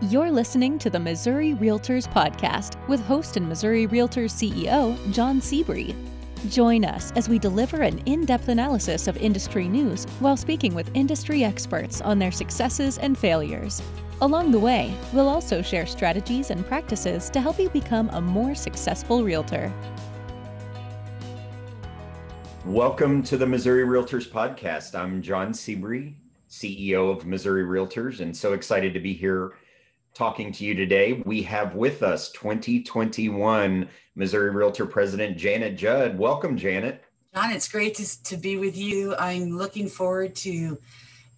You're listening to the Missouri Realtors Podcast with host and Missouri Realtors CEO, John Sebree. Join us as we deliver an in depth analysis of industry news while speaking with industry experts on their successes and failures. Along the way, we'll also share strategies and practices to help you become a more successful realtor. Welcome to the Missouri Realtors Podcast. I'm John Sebree, CEO of Missouri Realtors, and so excited to be here talking to you today. We have with us 2021 Missouri Realtor President Janet Judd. Welcome, Janet. John, it's great to, to be with you. I'm looking forward to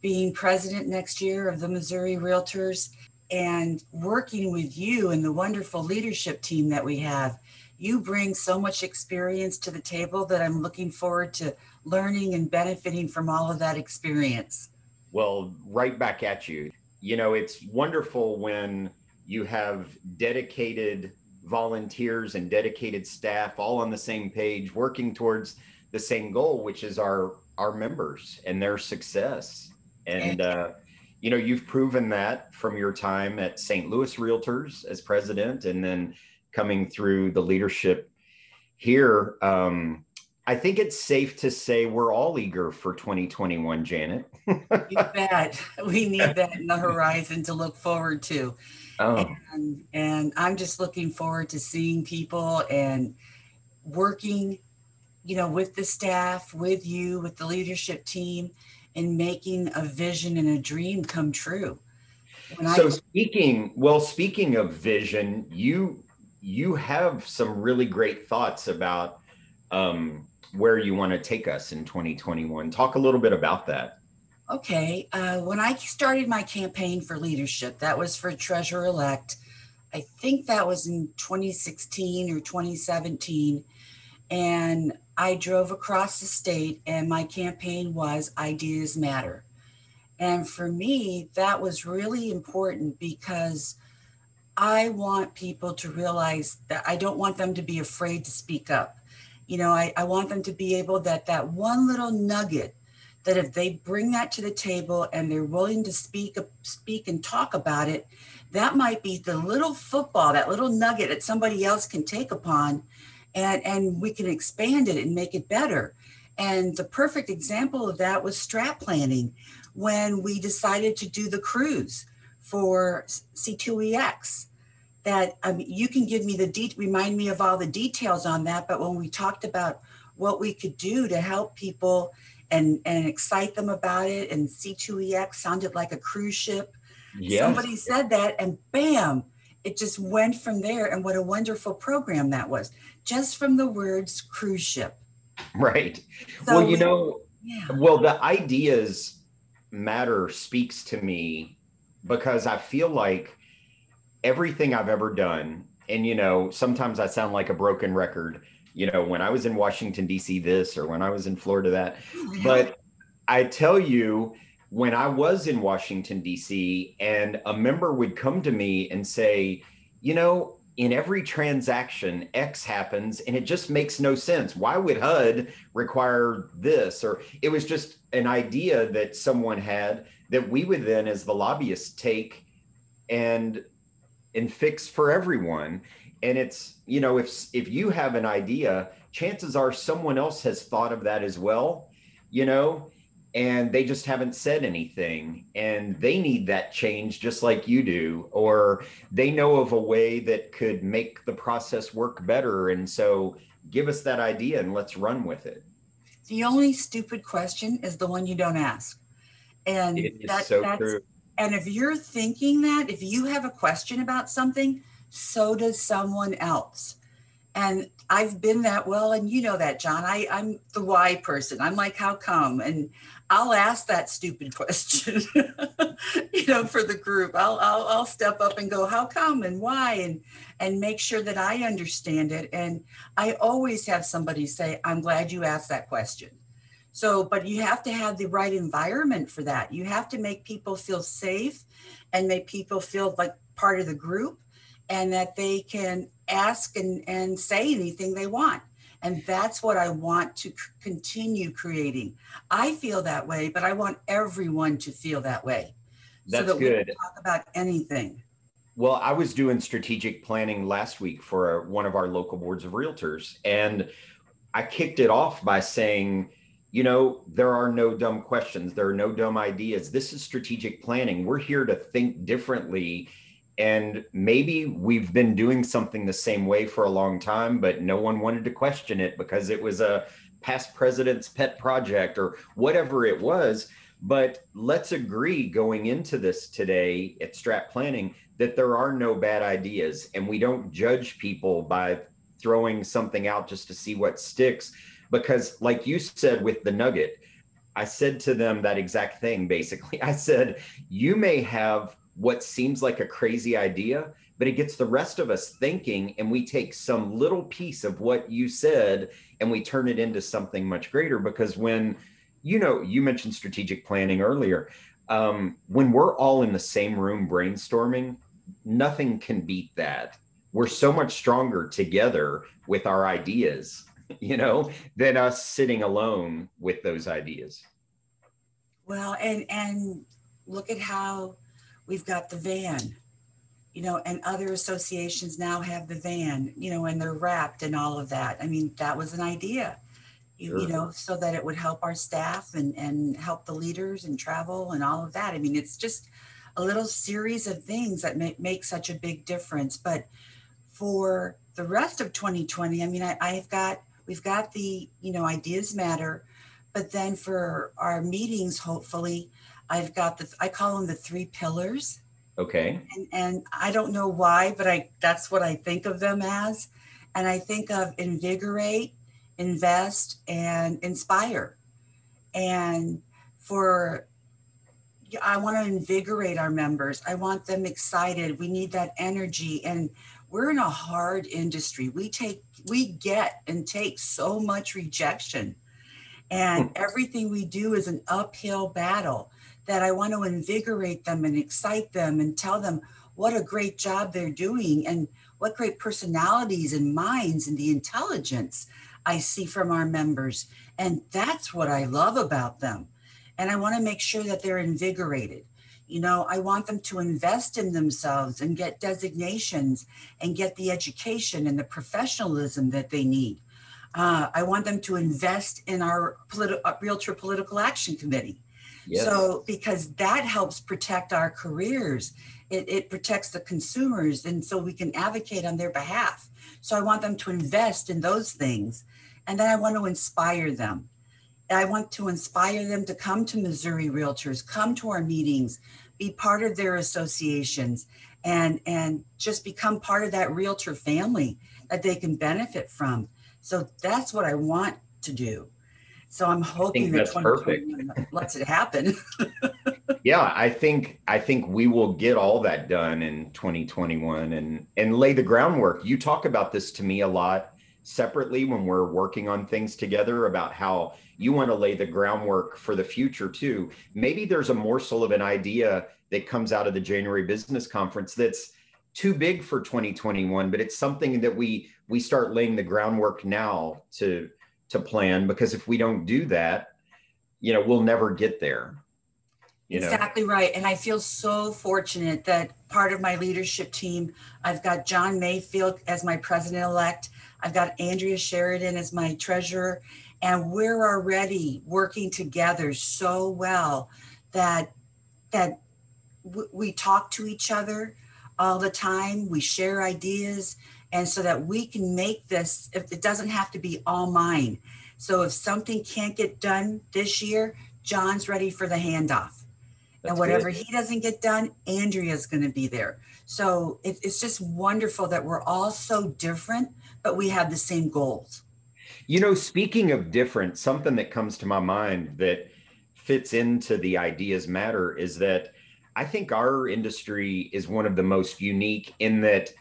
being president next year of the Missouri Realtors and working with you and the wonderful leadership team that we have. You bring so much experience to the table that I'm looking forward to learning and benefiting from all of that experience. Well, right back at you you know, it's wonderful when you have dedicated volunteers and dedicated staff all on the same page working towards the same goal which is our our members and their success. And uh, you know you've proven that from your time at st louis realtors as president and then coming through the leadership here. Um, I think it's safe to say we're all eager for 2021, Janet. you bet. We need that in the horizon to look forward to. Oh. And, and I'm just looking forward to seeing people and working, you know, with the staff, with you, with the leadership team, and making a vision and a dream come true. When so I- speaking, well, speaking of vision, you you have some really great thoughts about um, where you want to take us in 2021. Talk a little bit about that. Okay. Uh, when I started my campaign for leadership, that was for treasurer elect. I think that was in 2016 or 2017. And I drove across the state, and my campaign was Ideas Matter. And for me, that was really important because I want people to realize that I don't want them to be afraid to speak up you know I, I want them to be able that that one little nugget that if they bring that to the table and they're willing to speak speak and talk about it that might be the little football that little nugget that somebody else can take upon and and we can expand it and make it better. And the perfect example of that was strat planning when we decided to do the cruise for c2ex that um, you can give me the de- remind me of all the details on that but when we talked about what we could do to help people and and excite them about it and c2ex sounded like a cruise ship yes. somebody said that and bam it just went from there and what a wonderful program that was just from the words cruise ship right so well you know yeah. well the ideas matter speaks to me because i feel like everything I've ever done, and you know, sometimes I sound like a broken record. You know, when I was in Washington D.C., this, or when I was in Florida, that. Oh, but I tell you, when I was in Washington D.C., and a member would come to me and say, you know, in every transaction, X happens, and it just makes no sense. Why would HUD require this? Or it was just an idea that someone had that we would then, as the lobbyists, take and and fix for everyone. And it's you know if if you have an idea chances are someone else has thought of that as well you know and they just haven't said anything. And they need that change just like you do or they know of a way that could make the process work better. And so give us that idea and let's run with it. The only stupid question is the one you don't ask. And that, so that's true and if you're thinking that, if you have a question about something, so does someone else. And I've been that well, and you know that, John. I, I'm the why person. I'm like, how come? And I'll ask that stupid question, you know, for the group. I'll, I'll I'll step up and go, how come and why, and and make sure that I understand it. And I always have somebody say, I'm glad you asked that question so, but you have to have the right environment for that. You have to make people feel safe and make people feel like part of the group and that they can ask and, and say anything they want. And that's what I want to continue creating. I feel that way, but I want everyone to feel that way. That's so that good. talk about anything. Well, I was doing strategic planning last week for one of our local boards of realtors, and I kicked it off by saying, you know, there are no dumb questions, there are no dumb ideas. This is strategic planning. We're here to think differently. And maybe we've been doing something the same way for a long time, but no one wanted to question it because it was a past president's pet project or whatever it was. But let's agree going into this today at Strat Planning that there are no bad ideas and we don't judge people by throwing something out just to see what sticks because like you said with the nugget i said to them that exact thing basically i said you may have what seems like a crazy idea but it gets the rest of us thinking and we take some little piece of what you said and we turn it into something much greater because when you know you mentioned strategic planning earlier um, when we're all in the same room brainstorming nothing can beat that. We're so much stronger together with our ideas, you know, than us sitting alone with those ideas. Well, and and look at how we've got the van, you know, and other associations now have the van, you know, and they're wrapped and all of that. I mean, that was an idea. You, sure. you know, so that it would help our staff and and help the leaders and travel and all of that. I mean, it's just a little series of things that make, make such a big difference. But for the rest of 2020, I mean, I, I've got, we've got the, you know, ideas matter. But then for our meetings, hopefully, I've got the, I call them the three pillars. Okay. And, and I don't know why, but I, that's what I think of them as. And I think of invigorate, invest, and inspire. And for I want to invigorate our members. I want them excited. We need that energy. And we're in a hard industry. We take, we get and take so much rejection. And hmm. everything we do is an uphill battle that I want to invigorate them and excite them and tell them what a great job they're doing and what great personalities and minds and the intelligence I see from our members. And that's what I love about them and I want to make sure that they're invigorated. You know, I want them to invest in themselves and get designations and get the education and the professionalism that they need. Uh, I want them to invest in our politi- uh, Realtor Political Action Committee. Yes. So, because that helps protect our careers, it, it protects the consumers, and so we can advocate on their behalf. So, I want them to invest in those things. And then I want to inspire them. I want to inspire them to come to Missouri Realtors, come to our meetings, be part of their associations, and and just become part of that realtor family that they can benefit from. So that's what I want to do. So I'm hoping that that's perfect. lets it happen. yeah, I think I think we will get all that done in 2021 and and lay the groundwork. You talk about this to me a lot separately when we're working on things together about how you want to lay the groundwork for the future too. Maybe there's a morsel of an idea that comes out of the January business conference that's too big for 2021, but it's something that we we start laying the groundwork now to to plan because if we don't do that, you know, we'll never get there. You exactly know? right. And I feel so fortunate that part of my leadership team, I've got John Mayfield as my president elect. I've got Andrea Sheridan as my treasurer and we're already working together so well that that w- we talk to each other all the time we share ideas and so that we can make this if it doesn't have to be all mine so if something can't get done this year john's ready for the handoff That's and whatever good. he doesn't get done andrea's going to be there so it, it's just wonderful that we're all so different but we have the same goals you know, speaking of different, something that comes to my mind that fits into the ideas matter is that I think our industry is one of the most unique in that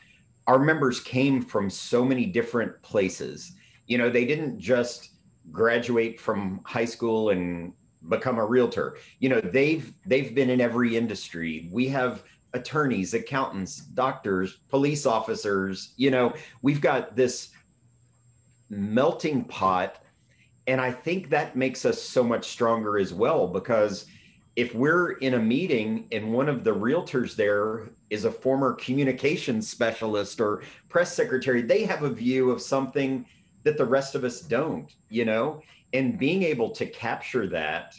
our members came from so many different places. You know, they didn't just graduate from high school and become a realtor. You know, they've they've been in every industry. We have attorneys, accountants, doctors, police officers, you know, we've got this melting pot. And I think that makes us so much stronger as well because if we're in a meeting and one of the realtors there is a former communications specialist or press secretary, they have a view of something that the rest of us don't, you know? And being able to capture that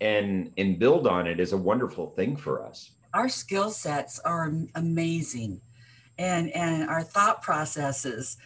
and and build on it is a wonderful thing for us. Our skill sets are amazing and and our thought processes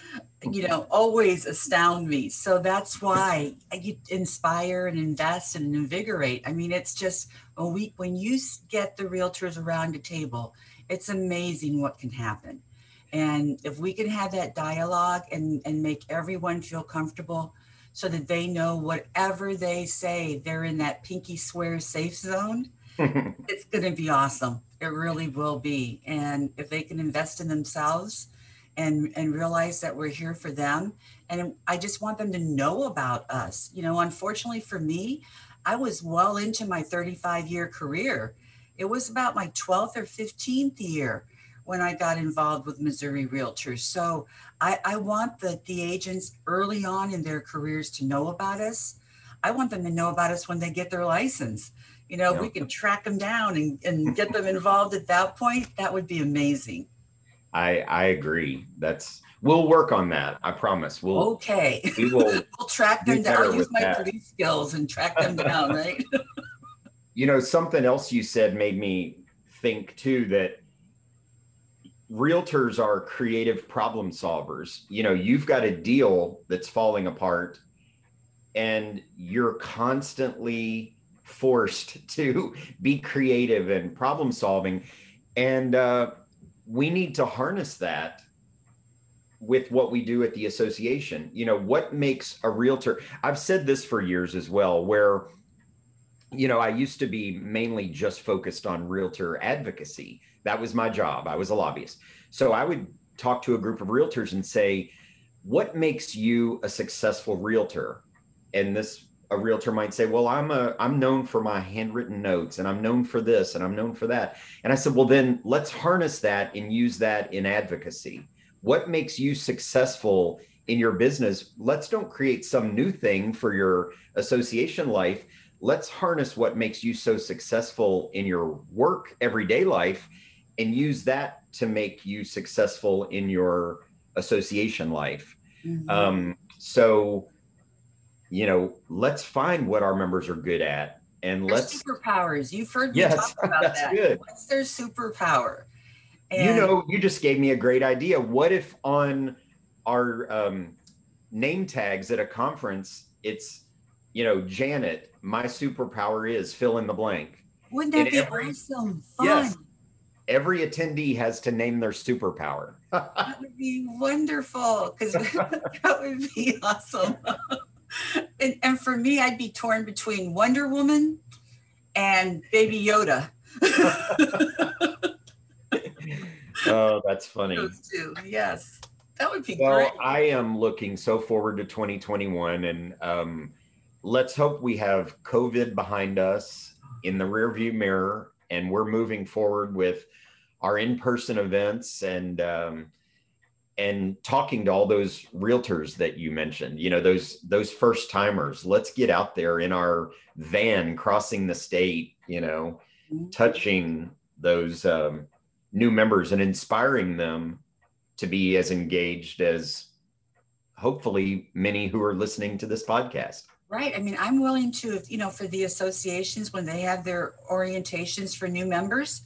you know always astound me so that's why you inspire and invest and invigorate i mean it's just a week when you get the realtors around a table it's amazing what can happen and if we can have that dialogue and and make everyone feel comfortable so that they know whatever they say they're in that pinky swear safe zone it's going to be awesome it really will be. And if they can invest in themselves and and realize that we're here for them, and I just want them to know about us. You know, unfortunately for me, I was well into my 35 year career. It was about my 12th or 15th year when I got involved with Missouri Realtors. So I, I want the, the agents early on in their careers to know about us. I want them to know about us when they get their license you know, we can track them down and, and get them involved at that point, that would be amazing. I I agree. That's we'll work on that. I promise. We'll okay. We will we'll track them down. I'll use my that. police skills and track them down, right? you know, something else you said made me think too that realtors are creative problem solvers. You know, you've got a deal that's falling apart and you're constantly forced to be creative and problem solving. And uh, we need to harness that with what we do at the association. You know, what makes a realtor? I've said this for years as well, where, you know, I used to be mainly just focused on realtor advocacy. That was my job. I was a lobbyist. So I would talk to a group of realtors and say, what makes you a successful realtor? And this a realtor might say, "Well, I'm a I'm known for my handwritten notes and I'm known for this and I'm known for that." And I said, "Well, then let's harness that and use that in advocacy. What makes you successful in your business? Let's don't create some new thing for your association life. Let's harness what makes you so successful in your work everyday life and use that to make you successful in your association life." Mm-hmm. Um, so you know, let's find what our members are good at and their let's superpowers. You've heard me yes, talk about that. Good. What's their superpower? And you know, you just gave me a great idea. What if on our um, name tags at a conference, it's you know, Janet, my superpower is fill in the blank. Wouldn't that and be every, awesome? Fun. Yes. Every attendee has to name their superpower. that would be wonderful because that would be awesome and, and for me, I'd be torn between Wonder Woman and Baby Yoda. oh, that's funny. Those two, yes. That would be well, great. I am looking so forward to 2021 and um, let's hope we have COVID behind us in the rearview mirror and we're moving forward with our in-person events and um, and talking to all those realtors that you mentioned you know those those first timers let's get out there in our van crossing the state you know mm-hmm. touching those um, new members and inspiring them to be as engaged as hopefully many who are listening to this podcast right i mean i'm willing to you know for the associations when they have their orientations for new members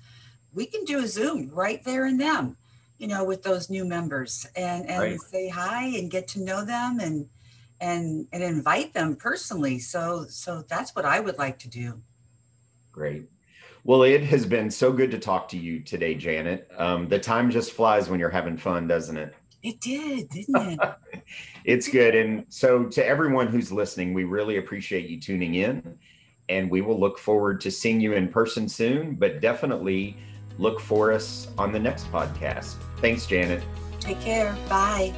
we can do a zoom right there in them you know, with those new members and and right. say hi and get to know them and and and invite them personally. So so that's what I would like to do. Great. Well, it has been so good to talk to you today, Janet. Um, the time just flies when you're having fun, doesn't it? It did, didn't it? it's good. And so, to everyone who's listening, we really appreciate you tuning in. And we will look forward to seeing you in person soon, but definitely look for us on the next podcast. Thanks, Janet. Take care. Bye.